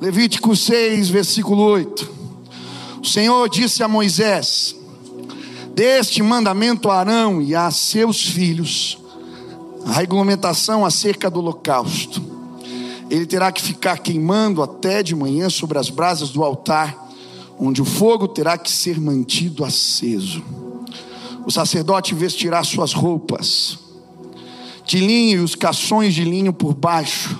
Levítico 6, versículo 8. O Senhor disse a Moisés: Deste mandamento a Arão e a seus filhos, a regulamentação acerca do holocausto. Ele terá que ficar queimando até de manhã sobre as brasas do altar, onde o fogo terá que ser mantido aceso. O sacerdote vestirá suas roupas de linho e os cações de linho por baixo,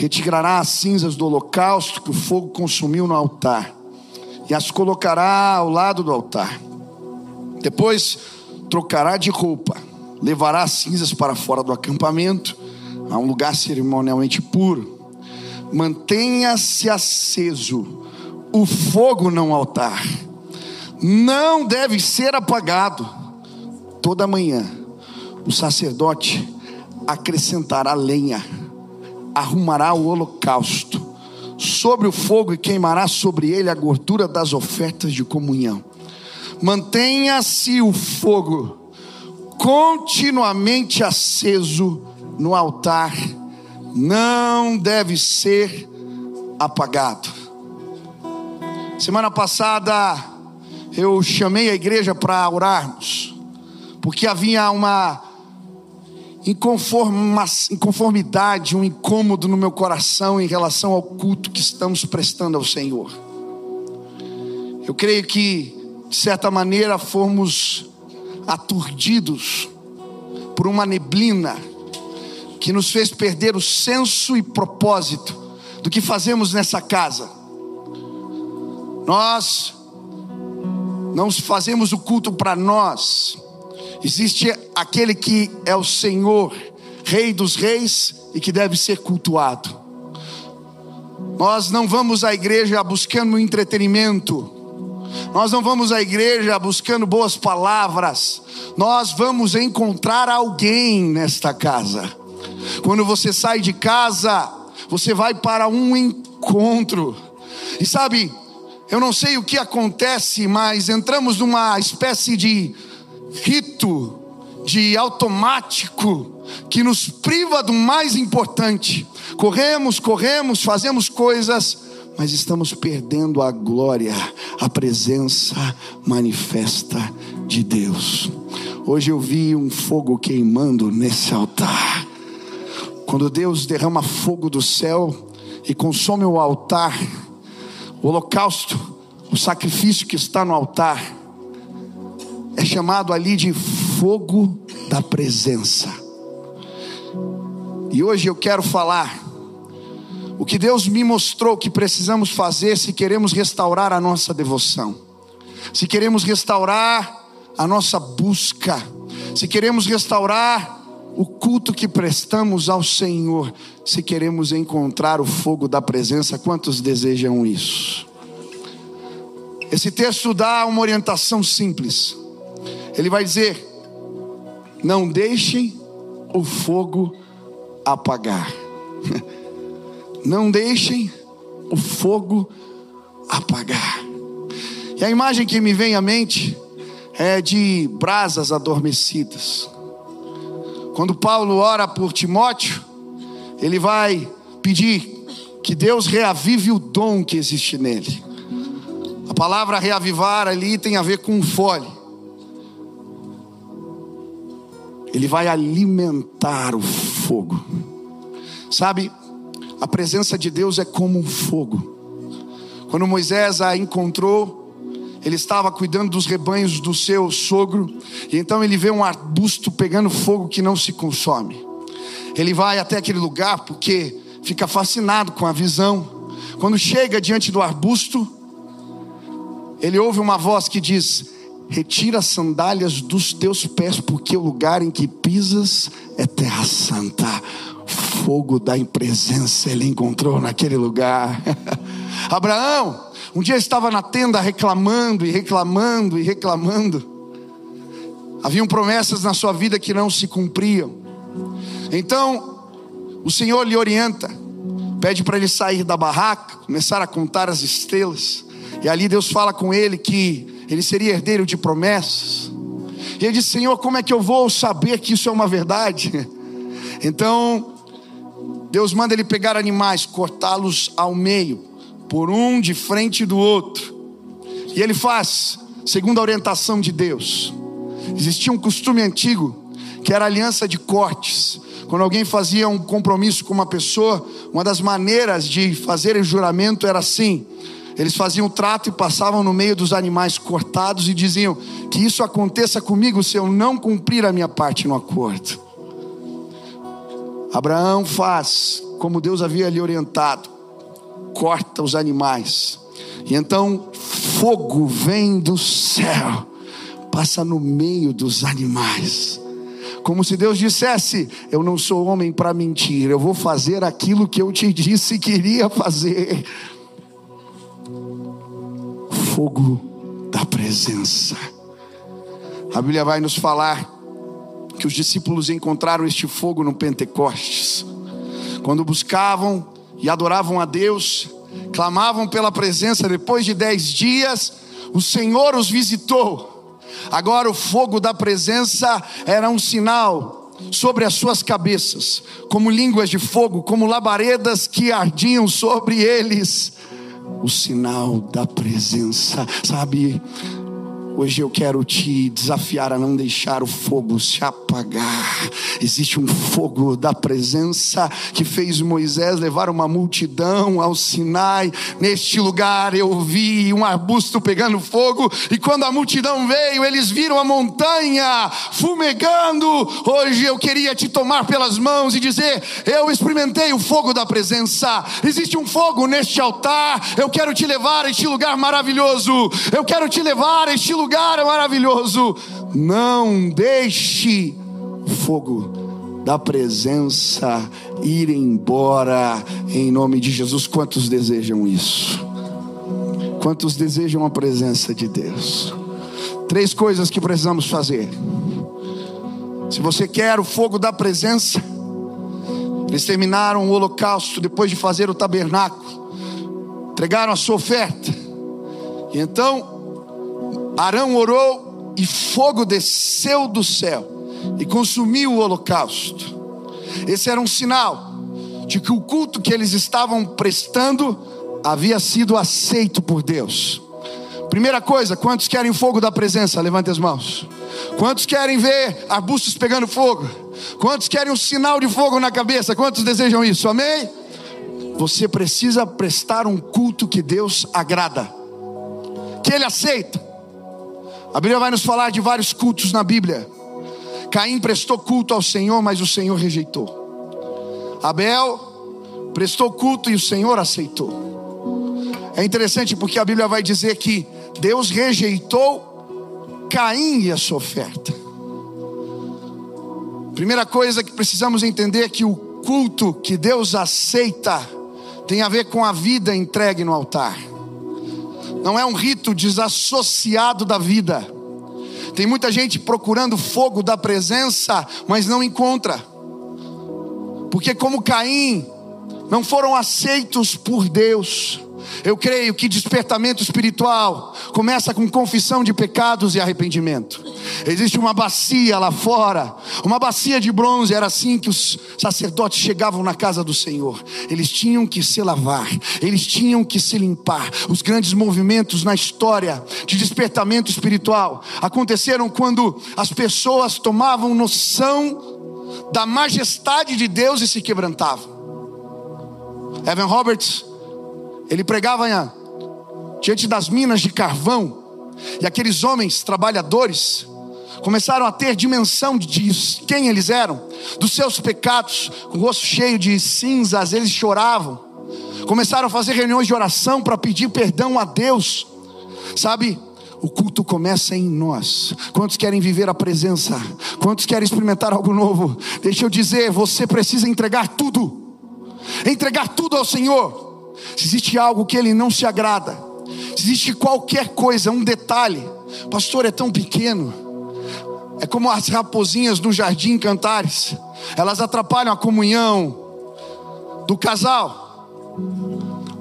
retirará as cinzas do holocausto que o fogo consumiu no altar e as colocará ao lado do altar. Depois trocará de roupa, levará as cinzas para fora do acampamento, a um lugar cerimonialmente puro. Mantenha-se aceso o fogo no altar, não deve ser apagado. Toda manhã, o sacerdote acrescentará lenha, arrumará o holocausto sobre o fogo e queimará sobre ele a gordura das ofertas de comunhão. Mantenha-se o fogo continuamente aceso no altar, não deve ser apagado. Semana passada eu chamei a igreja para orarmos, porque havia uma inconformidade, um incômodo no meu coração em relação ao culto que estamos prestando ao Senhor. Eu creio que, de certa maneira, fomos aturdidos por uma neblina que nos fez perder o senso e propósito do que fazemos nessa casa. Nós não fazemos o culto para nós, Existe aquele que é o Senhor, Rei dos Reis e que deve ser cultuado. Nós não vamos à igreja buscando entretenimento, nós não vamos à igreja buscando boas palavras, nós vamos encontrar alguém nesta casa. Quando você sai de casa, você vai para um encontro, e sabe, eu não sei o que acontece, mas entramos numa espécie de rito de automático que nos priva do mais importante. Corremos, corremos, fazemos coisas, mas estamos perdendo a glória, a presença manifesta de Deus. Hoje eu vi um fogo queimando nesse altar. Quando Deus derrama fogo do céu e consome o altar, o holocausto, o sacrifício que está no altar, chamado ali de fogo da presença. E hoje eu quero falar o que Deus me mostrou que precisamos fazer se queremos restaurar a nossa devoção, se queremos restaurar a nossa busca, se queremos restaurar o culto que prestamos ao Senhor, se queremos encontrar o fogo da presença, quantos desejam isso? Esse texto dá uma orientação simples. Ele vai dizer: Não deixem o fogo apagar. Não deixem o fogo apagar. E a imagem que me vem à mente é de brasas adormecidas. Quando Paulo ora por Timóteo, ele vai pedir que Deus reavive o dom que existe nele. A palavra reavivar ali tem a ver com fole. Ele vai alimentar o fogo. Sabe, a presença de Deus é como um fogo. Quando Moisés a encontrou, ele estava cuidando dos rebanhos do seu sogro, e então ele vê um arbusto pegando fogo que não se consome. Ele vai até aquele lugar porque fica fascinado com a visão. Quando chega diante do arbusto, ele ouve uma voz que diz: Retira as sandálias dos teus pés, porque o lugar em que pisas é terra santa. Fogo da presença ele encontrou naquele lugar. Abraão, um dia estava na tenda reclamando e reclamando e reclamando. Haviam promessas na sua vida que não se cumpriam. Então, o Senhor lhe orienta, pede para ele sair da barraca, começar a contar as estrelas. E ali Deus fala com ele que ele seria herdeiro de promessas. E ele disse: Senhor, como é que eu vou saber que isso é uma verdade? Então, Deus manda ele pegar animais, cortá-los ao meio, por um de frente do outro. E ele faz, segundo a orientação de Deus. Existia um costume antigo, que era aliança de cortes. Quando alguém fazia um compromisso com uma pessoa, uma das maneiras de fazer o juramento era assim: eles faziam trato e passavam no meio dos animais cortados e diziam: Que isso aconteça comigo se eu não cumprir a minha parte no acordo. Abraão faz como Deus havia lhe orientado, corta os animais, e então fogo vem do céu, passa no meio dos animais. Como se Deus dissesse: Eu não sou homem para mentir, eu vou fazer aquilo que eu te disse que iria fazer fogo da presença. A Bíblia vai nos falar que os discípulos encontraram este fogo no Pentecostes, quando buscavam e adoravam a Deus, clamavam pela presença, depois de dez dias, o Senhor os visitou. Agora o fogo da presença era um sinal sobre as suas cabeças, como línguas de fogo, como labaredas que ardiam sobre eles o sinal da presença, sabe? Hoje eu quero te desafiar a não deixar o fogo se apagar. Existe um fogo da presença que fez Moisés levar uma multidão ao Sinai. Neste lugar eu vi um arbusto pegando fogo, e quando a multidão veio, eles viram a montanha fumegando. Hoje eu queria te tomar pelas mãos e dizer: Eu experimentei o fogo da presença. Existe um fogo neste altar. Eu quero te levar a este lugar maravilhoso. Eu quero te levar a este lugar maravilhoso. Não deixe o fogo da presença ir embora em nome de Jesus. Quantos desejam isso? Quantos desejam a presença de Deus? Três coisas que precisamos fazer. Se você quer o fogo da presença, eles terminaram o holocausto depois de fazer o tabernáculo, entregaram a sua oferta, e então Arão orou e fogo desceu do céu e consumiu o holocausto. Esse era um sinal de que o culto que eles estavam prestando havia sido aceito por Deus. Primeira coisa, quantos querem fogo da presença? Levante as mãos. Quantos querem ver arbustos pegando fogo? Quantos querem um sinal de fogo na cabeça? Quantos desejam isso? Amém? Você precisa prestar um culto que Deus agrada, que Ele aceita. A Bíblia vai nos falar de vários cultos na Bíblia. Caim prestou culto ao Senhor, mas o Senhor rejeitou. Abel prestou culto e o Senhor aceitou. É interessante porque a Bíblia vai dizer que Deus rejeitou Caim e a sua oferta. Primeira coisa que precisamos entender é que o culto que Deus aceita tem a ver com a vida entregue no altar não é um rito desassociado da vida. Tem muita gente procurando fogo da presença, mas não encontra. Porque, como Caim, não foram aceitos por Deus. Eu creio que despertamento espiritual começa com confissão de pecados e arrependimento. Existe uma bacia lá fora, uma bacia de bronze, era assim que os sacerdotes chegavam na casa do Senhor. Eles tinham que se lavar, eles tinham que se limpar. Os grandes movimentos na história de despertamento espiritual aconteceram quando as pessoas tomavam noção da majestade de Deus e se quebrantavam. Evan Roberts ele pregava diante das minas de carvão, e aqueles homens trabalhadores começaram a ter dimensão de quem eles eram, dos seus pecados, com o rosto cheio de cinzas, eles choravam. Começaram a fazer reuniões de oração para pedir perdão a Deus. Sabe, o culto começa em nós. Quantos querem viver a presença? Quantos querem experimentar algo novo? Deixa eu dizer, você precisa entregar tudo. Entregar tudo ao Senhor se existe algo que ele não se agrada, se existe qualquer coisa, um detalhe, pastor, é tão pequeno, é como as raposinhas no jardim cantares, elas atrapalham a comunhão do casal.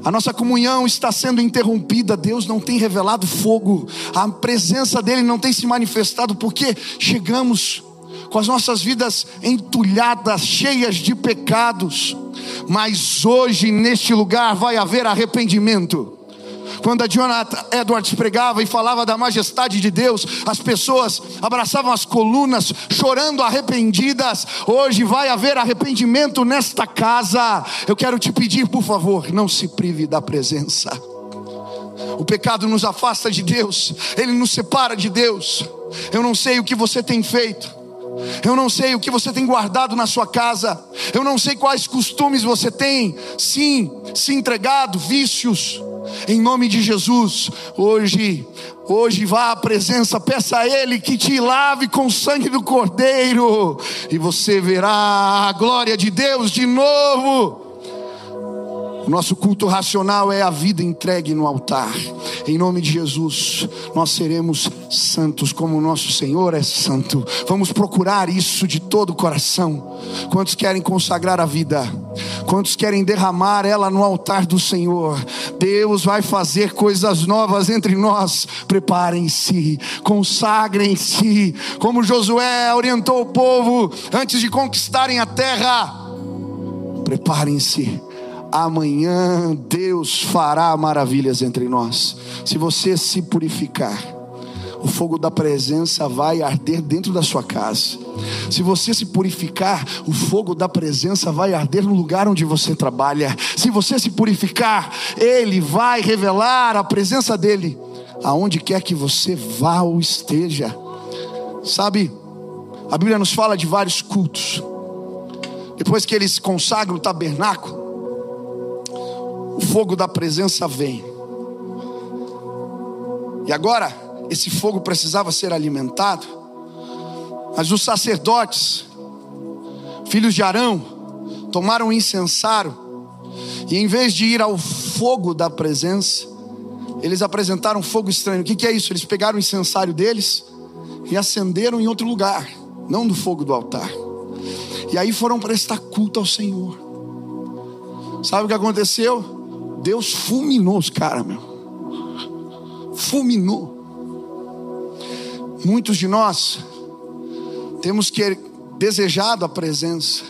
A nossa comunhão está sendo interrompida, Deus não tem revelado fogo, a presença dele não tem se manifestado, porque chegamos com as nossas vidas entulhadas, cheias de pecados, mas hoje neste lugar vai haver arrependimento. Quando a Jonathan Edwards pregava e falava da majestade de Deus, as pessoas abraçavam as colunas, chorando arrependidas. Hoje vai haver arrependimento nesta casa. Eu quero te pedir, por favor, não se prive da presença. O pecado nos afasta de Deus, ele nos separa de Deus. Eu não sei o que você tem feito. Eu não sei o que você tem guardado na sua casa. Eu não sei quais costumes você tem, sim, se entregado, vícios. Em nome de Jesus, hoje, hoje vá à presença, peça a Ele que te lave com o sangue do Cordeiro, e você verá a glória de Deus de novo. O nosso culto racional é a vida entregue no altar. Em nome de Jesus, nós seremos santos como o nosso Senhor é santo. Vamos procurar isso de todo o coração. Quantos querem consagrar a vida? Quantos querem derramar ela no altar do Senhor? Deus vai fazer coisas novas entre nós. Preparem-se, consagrem-se, como Josué orientou o povo antes de conquistarem a terra. Preparem-se amanhã Deus fará maravilhas entre nós. Se você se purificar, o fogo da presença vai arder dentro da sua casa. Se você se purificar, o fogo da presença vai arder no lugar onde você trabalha. Se você se purificar, ele vai revelar a presença dele aonde quer que você vá ou esteja. Sabe, a Bíblia nos fala de vários cultos. Depois que eles consagram o tabernáculo, o fogo da presença vem. E agora, esse fogo precisava ser alimentado, mas os sacerdotes, filhos de Arão, tomaram um incensário, e em vez de ir ao fogo da presença, eles apresentaram fogo estranho. O que, que é isso? Eles pegaram o incensário deles e acenderam em outro lugar, não no fogo do altar. E aí foram prestar culto ao Senhor. Sabe o que aconteceu? Deus fulminou os caras, meu. Fulminou. Muitos de nós temos que desejado a presença,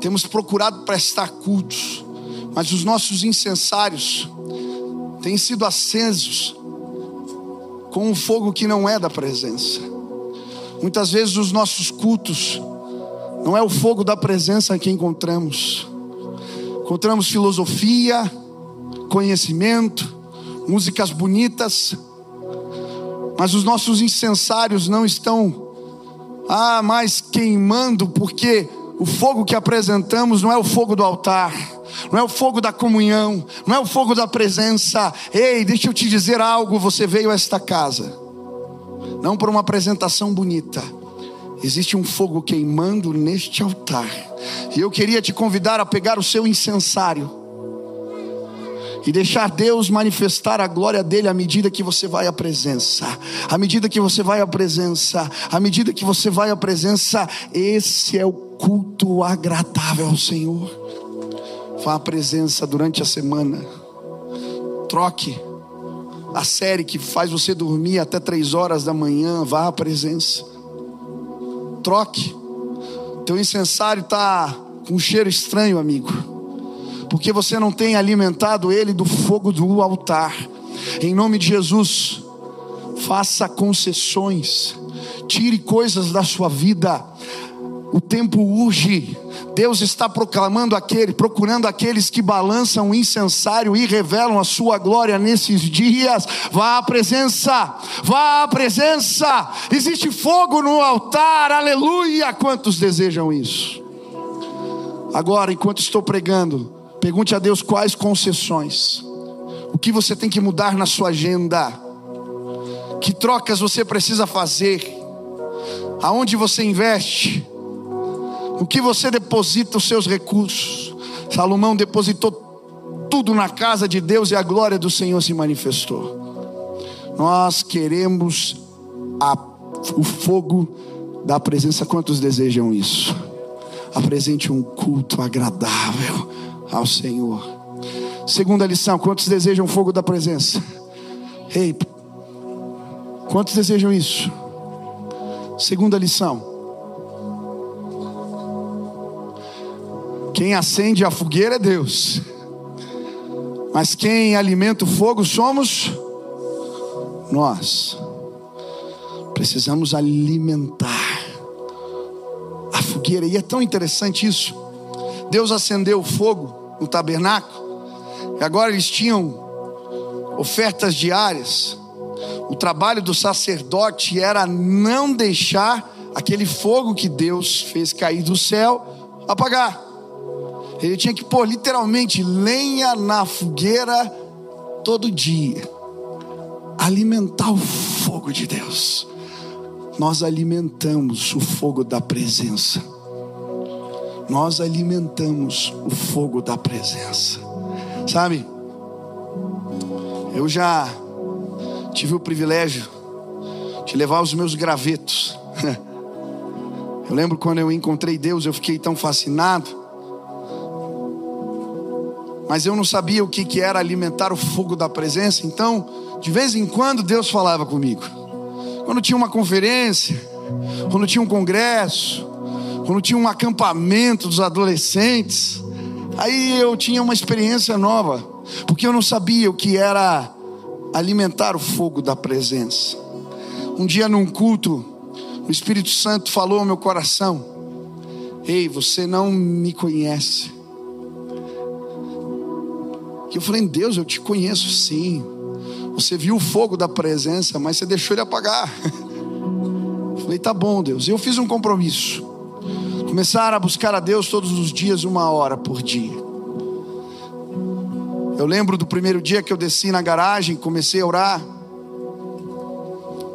temos procurado prestar cultos, mas os nossos incensários têm sido acesos com um fogo que não é da presença. Muitas vezes os nossos cultos não é o fogo da presença que encontramos Encontramos filosofia, conhecimento, músicas bonitas, mas os nossos incensários não estão ah, mais queimando, porque o fogo que apresentamos não é o fogo do altar, não é o fogo da comunhão, não é o fogo da presença. Ei, deixa eu te dizer algo: você veio a esta casa, não por uma apresentação bonita, existe um fogo queimando neste altar e eu queria te convidar a pegar o seu incensário e deixar Deus manifestar a glória dele à medida que você vai à presença. À medida que você vai à presença, à medida que você vai à presença, esse é o culto agradável ao Senhor. Vá à presença durante a semana. Troque a série que faz você dormir até três horas da manhã, vá à presença. Troque teu incensário está com um cheiro estranho, amigo, porque você não tem alimentado ele do fogo do altar. Em nome de Jesus, faça concessões, tire coisas da sua vida. O tempo urge. Deus está proclamando aquele, procurando aqueles que balançam o incensário e revelam a sua glória nesses dias. Vá à presença, vá à presença. Existe fogo no altar, aleluia. Quantos desejam isso? Agora, enquanto estou pregando, pergunte a Deus quais concessões, o que você tem que mudar na sua agenda, que trocas você precisa fazer, aonde você investe o que você deposita os seus recursos. Salomão depositou tudo na casa de Deus e a glória do Senhor se manifestou. Nós queremos a, o fogo da presença. Quantos desejam isso? Apresente um culto agradável ao Senhor. Segunda lição: quantos desejam o fogo da presença? Ei, quantos desejam isso? Segunda lição Quem acende a fogueira é Deus. Mas quem alimenta o fogo somos nós. Precisamos alimentar a fogueira. E é tão interessante isso. Deus acendeu o fogo no tabernáculo. E agora eles tinham ofertas diárias. O trabalho do sacerdote era não deixar aquele fogo que Deus fez cair do céu apagar. Ele tinha que pôr literalmente lenha na fogueira todo dia. Alimentar o fogo de Deus. Nós alimentamos o fogo da presença. Nós alimentamos o fogo da presença. Sabe? Eu já tive o privilégio de levar os meus gravetos. Eu lembro quando eu encontrei Deus, eu fiquei tão fascinado mas eu não sabia o que, que era alimentar o fogo da presença, então, de vez em quando, Deus falava comigo. Quando tinha uma conferência, quando tinha um congresso, quando tinha um acampamento dos adolescentes, aí eu tinha uma experiência nova, porque eu não sabia o que era alimentar o fogo da presença. Um dia num culto, o Espírito Santo falou ao meu coração: Ei, você não me conhece, que eu falei, Deus, eu te conheço sim. Você viu o fogo da presença, mas você deixou ele apagar. Eu falei, tá bom, Deus. Eu fiz um compromisso. Começar a buscar a Deus todos os dias, uma hora por dia. Eu lembro do primeiro dia que eu desci na garagem, comecei a orar.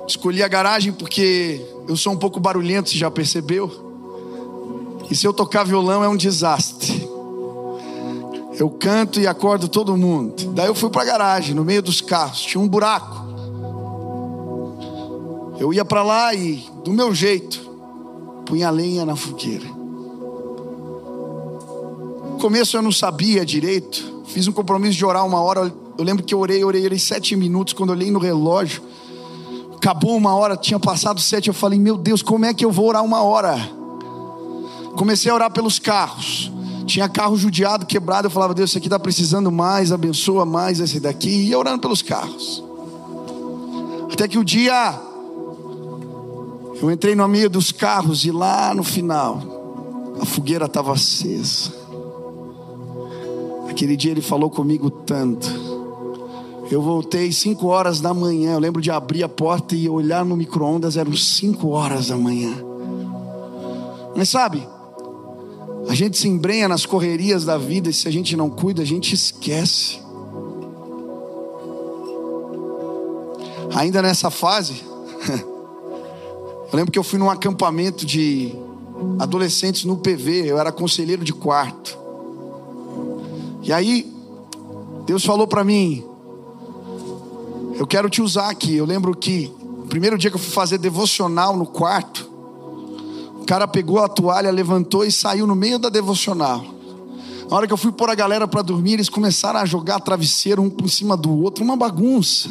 Escolhi a garagem porque eu sou um pouco barulhento, você já percebeu? E se eu tocar violão é um desastre. Eu canto e acordo todo mundo. Daí eu fui para a garagem, no meio dos carros, tinha um buraco. Eu ia para lá e, do meu jeito, punha lenha na fogueira. No começo eu não sabia direito. Fiz um compromisso de orar uma hora. Eu lembro que eu orei, orei, orei sete minutos. Quando eu olhei no relógio, acabou uma hora, tinha passado sete. Eu falei, meu Deus, como é que eu vou orar uma hora? Comecei a orar pelos carros. Tinha carro judiado, quebrado. Eu falava, Deus, isso aqui está precisando mais, abençoa mais esse daqui. E ia orando pelos carros. Até que o dia eu entrei no meio dos carros e lá no final a fogueira estava acesa. Aquele dia ele falou comigo tanto. Eu voltei cinco horas da manhã. Eu lembro de abrir a porta e olhar no micro-ondas, eram cinco horas da manhã. Mas sabe, a gente se embrenha nas correrias da vida e se a gente não cuida, a gente esquece. Ainda nessa fase, eu lembro que eu fui num acampamento de adolescentes no PV, eu era conselheiro de quarto. E aí, Deus falou para mim: Eu quero te usar aqui. Eu lembro que, o primeiro dia que eu fui fazer devocional no quarto, o cara pegou a toalha, levantou e saiu no meio da devocional. Na hora que eu fui pôr a galera para dormir, eles começaram a jogar travesseiro um por cima do outro, uma bagunça.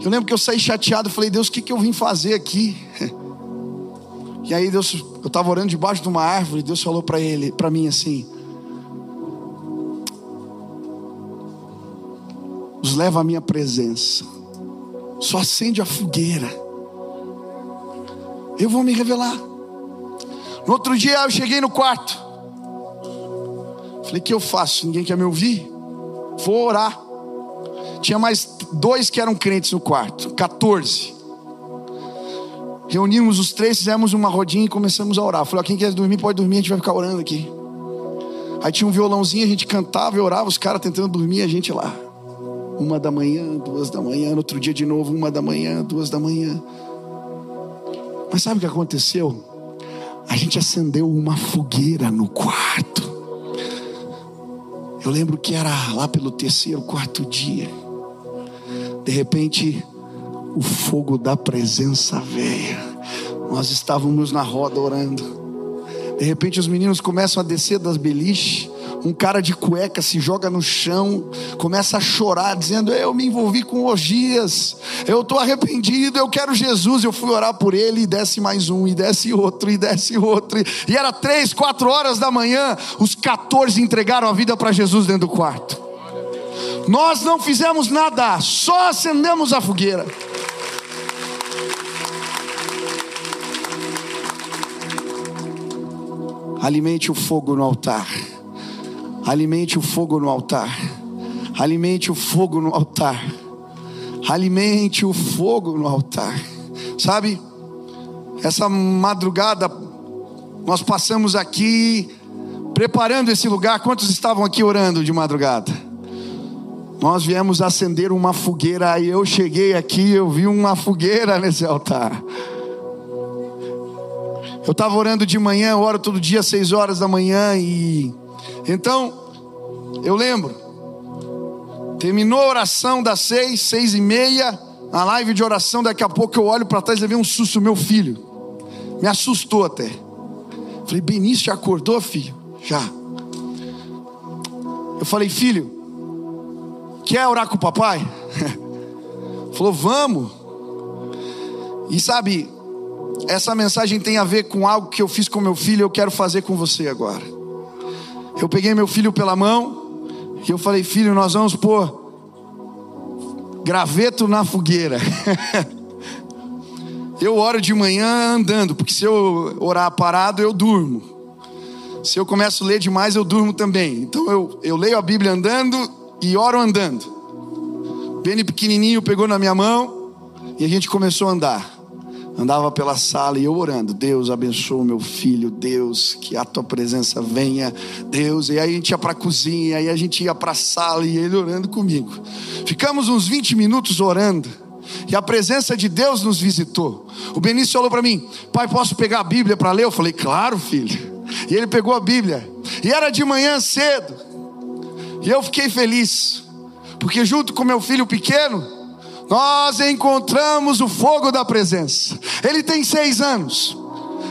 Eu lembro que eu saí chateado falei, Deus, o que, que eu vim fazer aqui? E aí Deus, eu estava orando debaixo de uma árvore, Deus falou para ele, para mim assim: Nos leva à minha presença. Só acende a fogueira. Eu vou me revelar. No outro dia eu cheguei no quarto. Falei: "O que eu faço? Ninguém quer me ouvir? Vou orar." Tinha mais dois que eram crentes no quarto, 14. Reunimos os três, fizemos uma rodinha e começamos a orar. Falei: ó, quem quer dormir pode dormir, a gente vai ficar orando aqui. Aí tinha um violãozinho, a gente cantava e orava, os caras tentando dormir, a gente lá. Uma da manhã, duas da manhã, no outro dia de novo, uma da manhã, duas da manhã. Mas sabe o que aconteceu? A gente acendeu uma fogueira no quarto. Eu lembro que era lá pelo terceiro, quarto dia. De repente, o fogo da presença veio. Nós estávamos na roda orando. De repente, os meninos começam a descer das beliches. Um cara de cueca se joga no chão, começa a chorar, dizendo: Eu me envolvi com orgias, eu estou arrependido, eu quero Jesus. Eu fui orar por ele, e desce mais um, e desce outro, e desce outro. E era três, quatro horas da manhã, os 14 entregaram a vida para Jesus dentro do quarto. Nós não fizemos nada, só acendemos a fogueira. Alimente o fogo no altar. Alimente o fogo no altar. Alimente o fogo no altar. Alimente o fogo no altar. Sabe? Essa madrugada nós passamos aqui preparando esse lugar. Quantos estavam aqui orando de madrugada? Nós viemos acender uma fogueira e eu cheguei aqui, eu vi uma fogueira nesse altar. Eu estava orando de manhã, eu oro todo dia seis horas da manhã e então eu lembro. Terminou a oração das seis, seis e meia, a live de oração. Daqui a pouco eu olho para trás e levei um susto, meu filho. Me assustou até. Falei, Benício, já acordou, filho? Já. Eu falei, filho, quer orar com o papai? Falou, vamos. E sabe, essa mensagem tem a ver com algo que eu fiz com meu filho e eu quero fazer com você agora. Eu peguei meu filho pela mão e eu falei: Filho, nós vamos pôr graveto na fogueira. eu oro de manhã andando, porque se eu orar parado, eu durmo. Se eu começo a ler demais, eu durmo também. Então eu, eu leio a Bíblia andando e oro andando. Beni pequenininho pegou na minha mão e a gente começou a andar andava pela sala e eu orando, Deus abençoa meu filho, Deus, que a tua presença venha, Deus. E aí a gente ia para a cozinha, aí a gente ia para a sala e ele orando comigo. Ficamos uns 20 minutos orando. E a presença de Deus nos visitou. O Benício falou para mim: Pai, posso pegar a Bíblia para ler? Eu falei: Claro, filho. E ele pegou a Bíblia. E era de manhã cedo. E eu fiquei feliz. Porque junto com meu filho pequeno, nós encontramos o fogo da presença. Ele tem seis anos.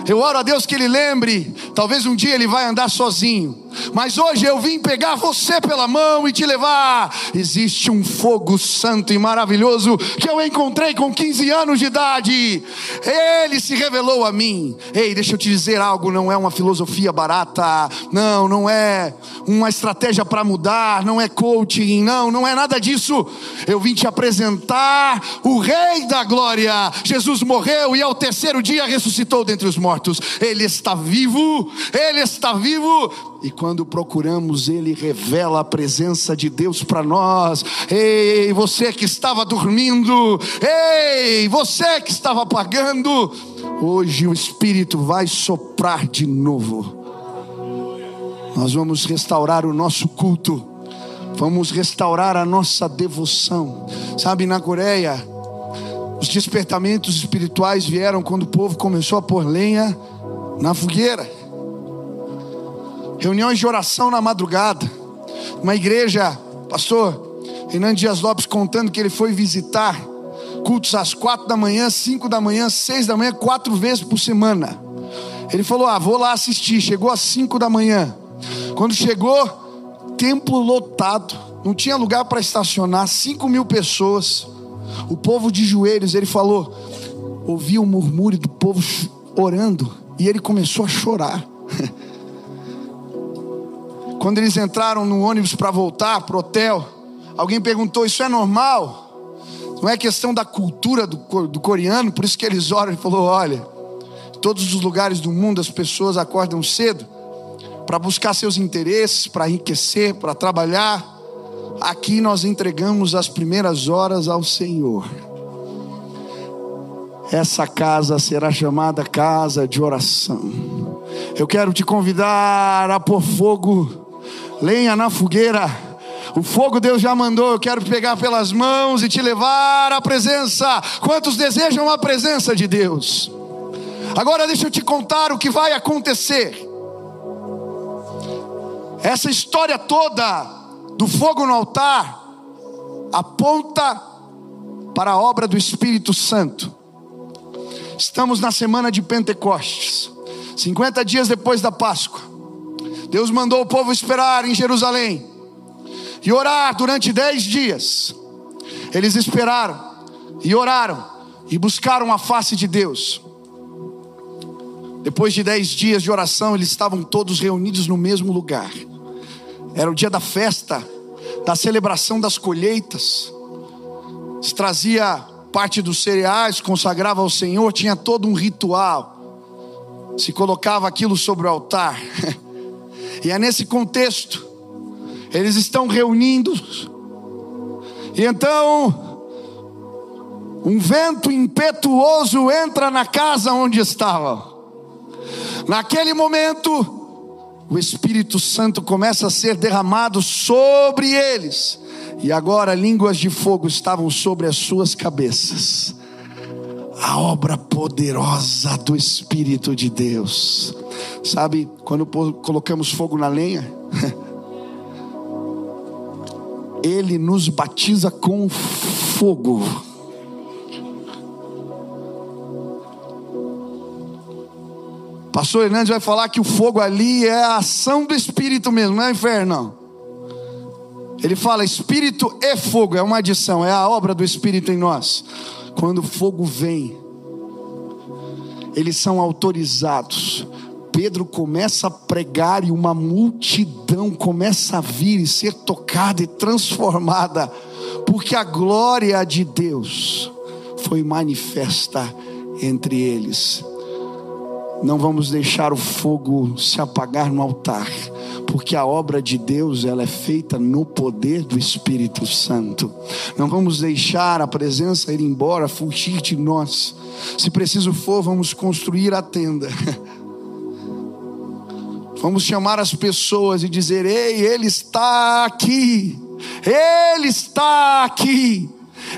Eu oro a Deus que ele lembre. Talvez um dia ele vai andar sozinho. Mas hoje eu vim pegar você pela mão e te levar. Existe um fogo santo e maravilhoso que eu encontrei com 15 anos de idade. Ele se revelou a mim. Ei, deixa eu te dizer algo: não é uma filosofia barata, não, não é uma estratégia para mudar, não é coaching, não, não é nada disso. Eu vim te apresentar o Rei da Glória. Jesus morreu e ao terceiro dia ressuscitou dentre os mortos. Ele está vivo, ele está vivo e quando procuramos, Ele revela a presença de Deus para nós. Ei, você que estava dormindo, ei, você que estava apagando, hoje o Espírito vai soprar de novo. Nós vamos restaurar o nosso culto, vamos restaurar a nossa devoção. Sabe, na Coreia, os despertamentos espirituais vieram quando o povo começou a pôr lenha na fogueira reuniões de oração na madrugada. Uma igreja, pastor Renan Dias Lopes contando que ele foi visitar cultos às quatro da manhã, cinco da manhã, seis da manhã, quatro vezes por semana. Ele falou: Ah, vou lá assistir. Chegou às cinco da manhã. Quando chegou, templo lotado, não tinha lugar para estacionar, cinco mil pessoas, o povo de joelhos. Ele falou: ouvi o murmúrio do povo orando, e ele começou a chorar. Quando eles entraram no ônibus para voltar para o hotel, alguém perguntou: Isso é normal? Não é questão da cultura do, do coreano, por isso que eles oram. Ele falou: Olha, em todos os lugares do mundo as pessoas acordam cedo para buscar seus interesses, para enriquecer, para trabalhar. Aqui nós entregamos as primeiras horas ao Senhor. Essa casa será chamada casa de oração. Eu quero te convidar a pôr fogo lenha na fogueira. O fogo Deus já mandou, eu quero pegar pelas mãos e te levar à presença. Quantos desejam a presença de Deus? Agora deixa eu te contar o que vai acontecer. Essa história toda do fogo no altar aponta para a obra do Espírito Santo. Estamos na semana de Pentecostes, 50 dias depois da Páscoa. Deus mandou o povo esperar em Jerusalém e orar durante dez dias. Eles esperaram e oraram e buscaram a face de Deus. Depois de dez dias de oração, eles estavam todos reunidos no mesmo lugar. Era o dia da festa, da celebração das colheitas. Se trazia parte dos cereais, consagrava ao Senhor, tinha todo um ritual. Se colocava aquilo sobre o altar. E é nesse contexto, eles estão reunindo, e então, um vento impetuoso entra na casa onde estavam. Naquele momento, o Espírito Santo começa a ser derramado sobre eles, e agora línguas de fogo estavam sobre as suas cabeças. A obra poderosa do Espírito de Deus. Sabe, quando colocamos fogo na lenha, ele nos batiza com fogo. Pastor Hernandes vai falar que o fogo ali é a ação do Espírito mesmo, não é inferno. Ele fala Espírito e fogo, é uma adição, é a obra do Espírito em nós. Quando o fogo vem, eles são autorizados. Pedro começa a pregar e uma multidão começa a vir e ser tocada e transformada, porque a glória de Deus foi manifesta entre eles. Não vamos deixar o fogo se apagar no altar, porque a obra de Deus ela é feita no poder do Espírito Santo. Não vamos deixar a presença ir embora, fugir de nós. Se preciso for, vamos construir a tenda. Vamos chamar as pessoas e dizer: Ei, Ele está aqui, Ele está aqui,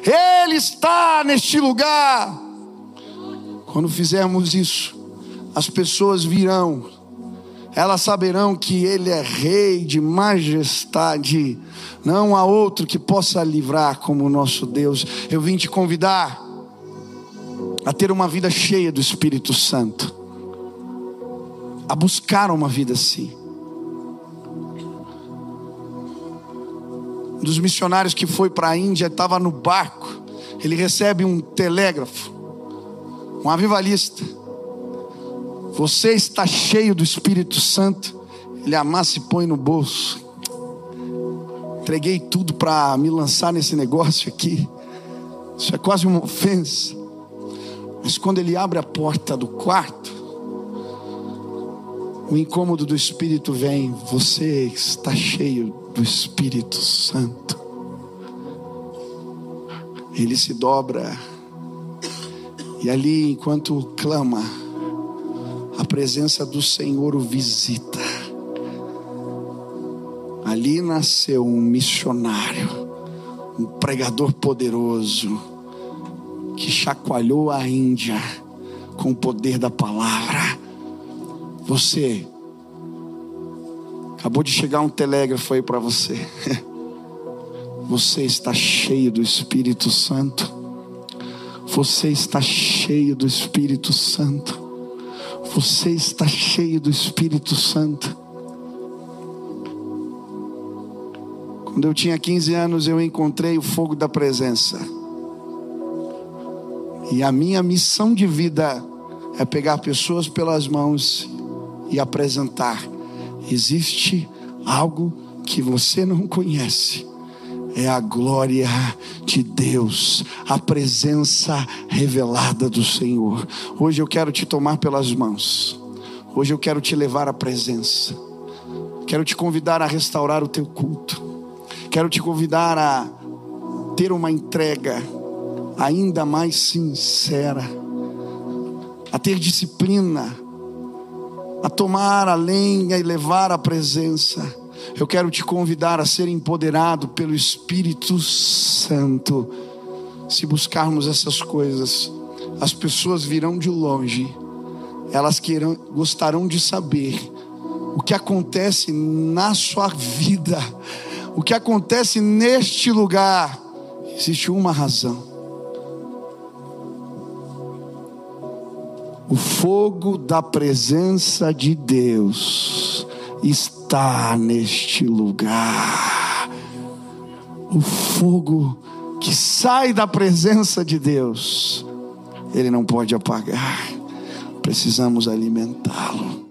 Ele está neste lugar. Quando fizermos isso, as pessoas virão, elas saberão que Ele é Rei de majestade, não há outro que possa livrar como o nosso Deus. Eu vim te convidar a ter uma vida cheia do Espírito Santo, a buscar uma vida assim. Um dos missionários que foi para a Índia estava no barco, ele recebe um telégrafo, um avivalista você está cheio do Espírito Santo. Ele amassa e põe no bolso. Entreguei tudo para me lançar nesse negócio aqui. Isso é quase uma ofensa. Mas quando ele abre a porta do quarto, o incômodo do Espírito vem. Você está cheio do Espírito Santo. Ele se dobra. E ali, enquanto clama, a presença do Senhor o visita. Ali nasceu um missionário, um pregador poderoso, que chacoalhou a Índia com o poder da palavra. Você, acabou de chegar um telégrafo aí para você. Você está cheio do Espírito Santo. Você está cheio do Espírito Santo. Você está cheio do Espírito Santo. Quando eu tinha 15 anos, eu encontrei o fogo da presença. E a minha missão de vida é pegar pessoas pelas mãos e apresentar: existe algo que você não conhece. É a glória de Deus, a presença revelada do Senhor. Hoje eu quero te tomar pelas mãos, hoje eu quero te levar à presença, quero te convidar a restaurar o teu culto, quero te convidar a ter uma entrega ainda mais sincera, a ter disciplina, a tomar a lenha e levar a presença eu quero te convidar a ser empoderado pelo Espírito Santo. Se buscarmos essas coisas, as pessoas virão de longe, elas queiram, gostarão de saber o que acontece na sua vida, o que acontece neste lugar. Existe uma razão. O fogo da presença de Deus está neste lugar. O fogo que sai da presença de Deus, Ele não pode apagar. Precisamos alimentá-lo.